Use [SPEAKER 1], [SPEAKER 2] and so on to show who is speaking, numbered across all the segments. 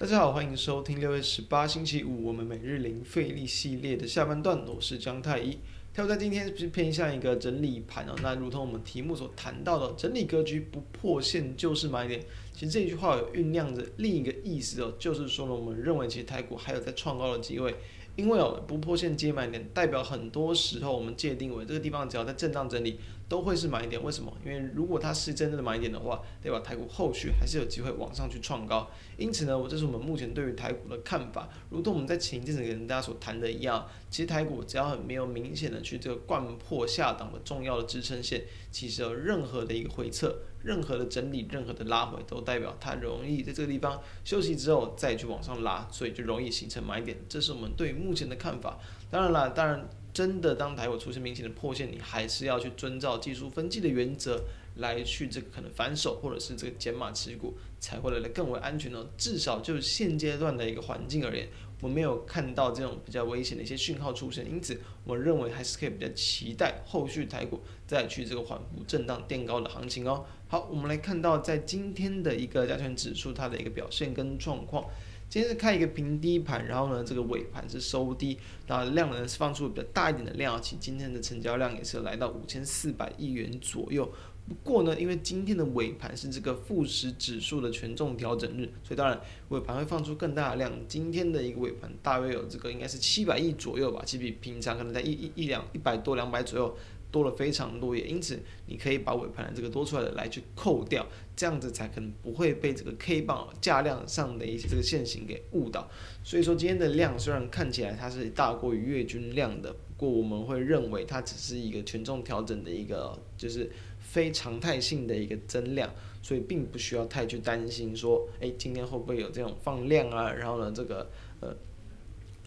[SPEAKER 1] 大家好，欢迎收听六月十八星期五我们每日零费力系列的下半段，我是张太医。跳在今天是偏向一个整理盘哦，那如同我们题目所谈到的，整理格局不破线就是买点。其实这句话有酝酿着另一个意思哦，就是说呢，我们认为其实台股还有在创高的机会。因为哦，不破线接买点，代表很多时候我们界定为这个地方只要在震荡整理，都会是买点。为什么？因为如果它是真正的买点的话，代表台股后续还是有机会往上去创高。因此呢，我这是我们目前对于台股的看法。如同我们在前一阵子跟大家所谈的一样，其实台股只要很没有明显的去这个贯破下档的重要的支撑线，其实有任何的一个回撤。任何的整理，任何的拉回，都代表它容易在这个地方休息之后再去往上拉，所以就容易形成买点。这是我们对目前的看法。当然了，当然真的当台股出现明显的破线，你还是要去遵照技术分析的原则来去这个可能反手或者是这个减码持股，才会来的更为安全哦。至少就现阶段的一个环境而言。我没有看到这种比较危险的一些讯号出现，因此我认为还是可以比较期待后续台股再去这个缓步震荡垫高的行情哦。好，我们来看到在今天的一个加权指数它的一个表现跟状况，今天是开一个平低盘，然后呢这个尾盘是收低，然后量呢是放出比较大一点的量，其今天的成交量也是来到五千四百亿元左右。不过呢，因为今天的尾盘是这个富时指数的权重调整日，所以当然尾盘会放出更大的量。今天的一个尾盘大约有这个应该是七百亿左右吧，其实比平常可能在一一一两一百多两百左右多了非常多，也因此你可以把尾盘的这个多出来的来去扣掉，这样子才可能不会被这个 K 棒价量上的一些这个线型给误导。所以说今天的量虽然看起来它是大过于月均量的，不过我们会认为它只是一个权重调整的一个就是。非常态性的一个增量，所以并不需要太去担心说，诶，今天会不会有这种放量啊？然后呢，这个呃，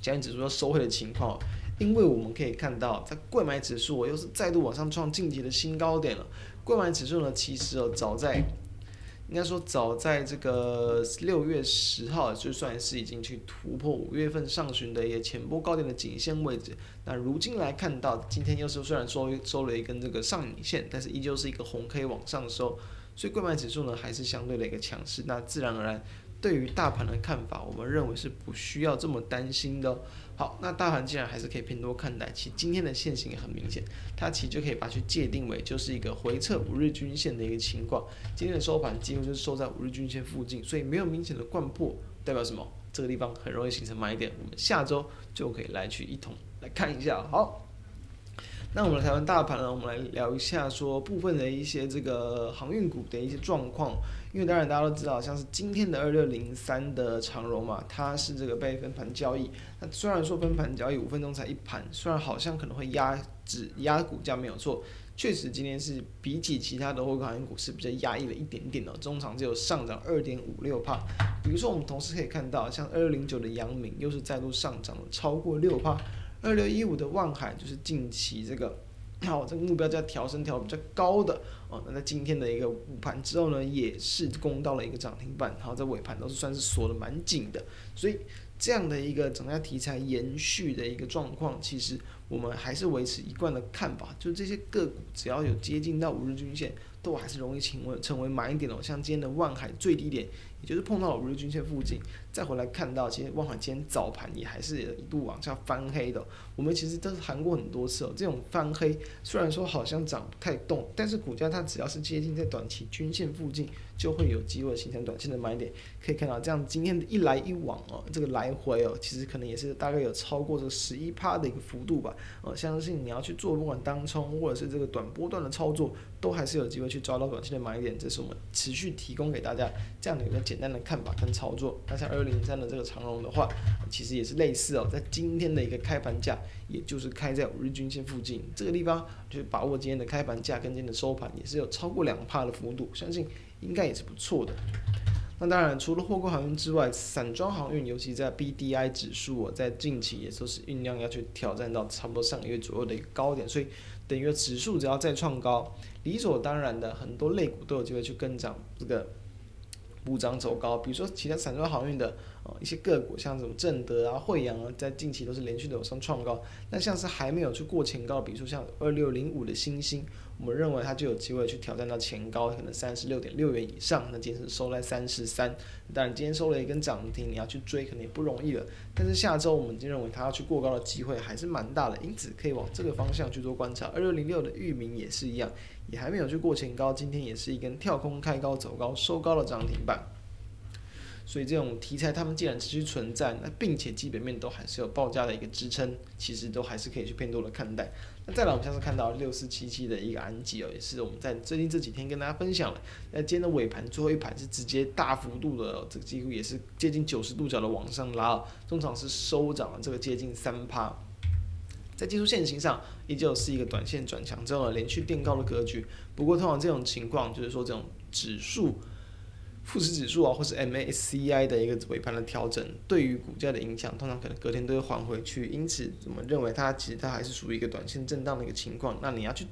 [SPEAKER 1] 加权指数要收回的情况，因为我们可以看到，在贵买指数又是再度往上创近期的新高点了。贵买指数呢，其实哦，早在应该说，早在这个六月十号，就算是已经去突破五月份上旬的一个前波高点的颈线位置。那如今来看到，今天又是虽然收收了一根这个上影线，但是依旧是一个红 K 往上收，所以贵买指数呢还是相对的一个强势。那自然而然，对于大盘的看法，我们认为是不需要这么担心的。好，那大盘既然还是可以偏多看待，其实今天的线型也很明显，它其实就可以把它去界定为就是一个回撤五日均线的一个情况。今天的收盘几乎就是收在五日均线附近，所以没有明显的掼破，代表什么？这个地方很容易形成买点。我们下周就可以来去一同来看一下。好，那我们台湾大盘呢，我们来聊一下说部分的一些这个航运股的一些状况。因为当然大家都知道，像是今天的二六零三的长荣嘛，它是这个被分盘交易。那虽然说分盘交易五分钟才一盘，虽然好像可能会压制压股价没有错，确实今天是比起其他的货柜航运股是比较压抑了一点点的，中长只有上涨二点五六帕。比如说我们同时可以看到，像二六零九的阳明又是再度上涨了超过六帕，二六一五的万海就是近期这个。好，这个目标价调升调比较高的。哦，那在今天的一个午盘之后呢，也是攻到了一个涨停板，然后在尾盘都是算是锁的蛮紧的，所以这样的一个涨价题材延续的一个状况，其实我们还是维持一贯的看法，就是这些个股只要有接近到五日均线，都还是容易成为成为买点哦。像今天的万海最低点，也就是碰到了五日均线附近，再回来看到，其实万海今天早盘也还是一度往下翻黑的。我们其实都是谈过很多次哦，这种翻黑虽然说好像涨不太动，但是股价它只要是接近在短期均线附近，就会有机会形成短线的买点。可以看到，这样今天的一来一往哦，这个来回哦，其实可能也是大概有超过这个十一趴的一个幅度吧。呃，相信你要去做，不管当冲或者是这个短波段的操作，都还是有机会去抓到短线的买点。这是我们持续提供给大家这样的一个简单的看法跟操作。那像二零三的这个长龙的话，其实也是类似哦，在今天的一个开盘价。也就是开在五日均线附近这个地方，就是把握今天的开盘价跟今天的收盘，也是有超过两趴的幅度，相信应该也是不错的。那当然，除了货柜航运之外，散装航运，尤其在 BDI 指数，在近期也都是酝酿要去挑战到差不多上个月左右的一个高点，所以等于指数只要再创高，理所当然的很多类股都有机会去跟涨这个。补涨走高，比如说其他散装航运的呃一些个股，像什么正德啊、惠阳啊，在近期都是连续的往上创高。那像是还没有去过前高，比如说像二六零五的新兴，我们认为它就有机会去挑战到前高，可能三十六点六元以上。那今天是收在三十三，当然今天收了一根涨停，你要去追可能也不容易了。但是下周我们就认为它要去过高的机会还是蛮大的，因此可以往这个方向去做观察。二六零六的域名也是一样，也还没有去过前高，今天也是一根跳空开高走高收高的涨停板。所以这种题材，他们既然持续存在，那并且基本面都还是有报价的一个支撑，其实都还是可以去偏多的看待。那再来，我们下次看到六四七七的一个安吉哦，也是我们在最近这几天跟大家分享了。那今天的尾盘最后一盘是直接大幅度的，这个几乎也是接近九十度角的往上拉，中场是收涨了这个接近三趴。在技术线型上，依旧是一个短线转强之后连续垫高的格局。不过，通常这种情况就是说，这种指数。富时指数啊，或是 MACI 的一个尾盘的调整，对于股价的影响，通常可能隔天都会还回去。因此，我们认为它其实它还是属于一个短线震荡的一个情况。那你要去。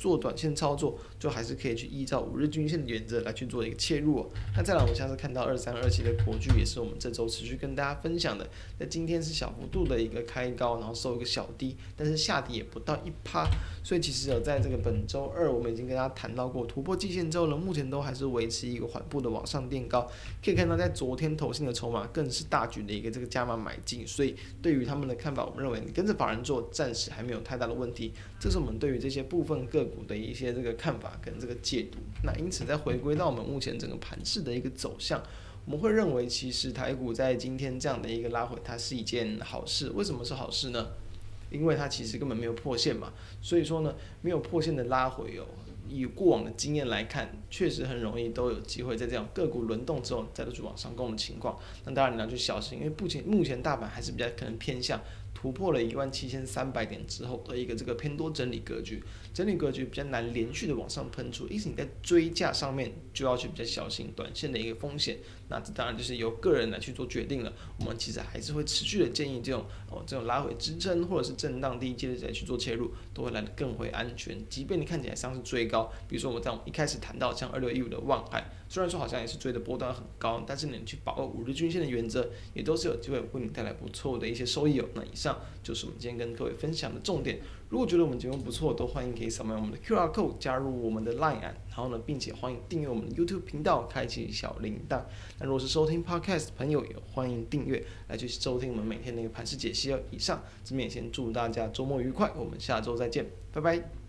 [SPEAKER 1] 做短线操作，就还是可以去依照五日均线的原则来去做一个切入。那再来，我们下次看到二三二七的国剧，也是我们这周持续跟大家分享的。那今天是小幅度的一个开高，然后收一个小低，但是下跌也不到一趴。所以其实有在这个本周二，我们已经跟大家谈到过突破季线之后呢，目前都还是维持一个缓步的往上垫高。可以看到，在昨天投信的筹码更是大举的一个这个加码买进，所以对于他们的看法，我们认为你跟着法人做，暂时还没有太大的问题。这是我们对于这些部分个股的一些这个看法跟这个解读。那因此，再回归到我们目前整个盘势的一个走向，我们会认为，其实台股在今天这样的一个拉回，它是一件好事。为什么是好事呢？因为它其实根本没有破线嘛。所以说呢，没有破线的拉回哦，以过往的经验来看，确实很容易都有机会在这样个股轮动之后再度去往上攻的情况。那当然你要去小心，因为目前目前大盘还是比较可能偏向。突破了一万七千三百点之后的一个这个偏多整理格局，整理格局比较难连续的往上喷出，因此你在追价上面就要去比较小心短线的一个风险。那这当然就是由个人来去做决定了。我们其实还是会持续的建议这种哦这种拉回支撑或者是震荡低阶的再去做切入，都会来得更为安全。即便你看起来像是追高，比如说我们在我们一开始谈到像二六一五的万海，虽然说好像也是追的波段很高，但是你去把握五日均线的原则，也都是有机会为你带来不错的一些收益哦。那以上。就是我们今天跟各位分享的重点。如果觉得我们节目不错，都欢迎可以扫描我们的 QR code 加入我们的 Line，然后呢，并且欢迎订阅我们的 YouTube 频道，开启小铃铛。那如果是收听 Podcast 的朋友，也欢迎订阅来去收听我们每天的一个盘式解析哦。以上，这边也先祝大家周末愉快，我们下周再见，拜拜。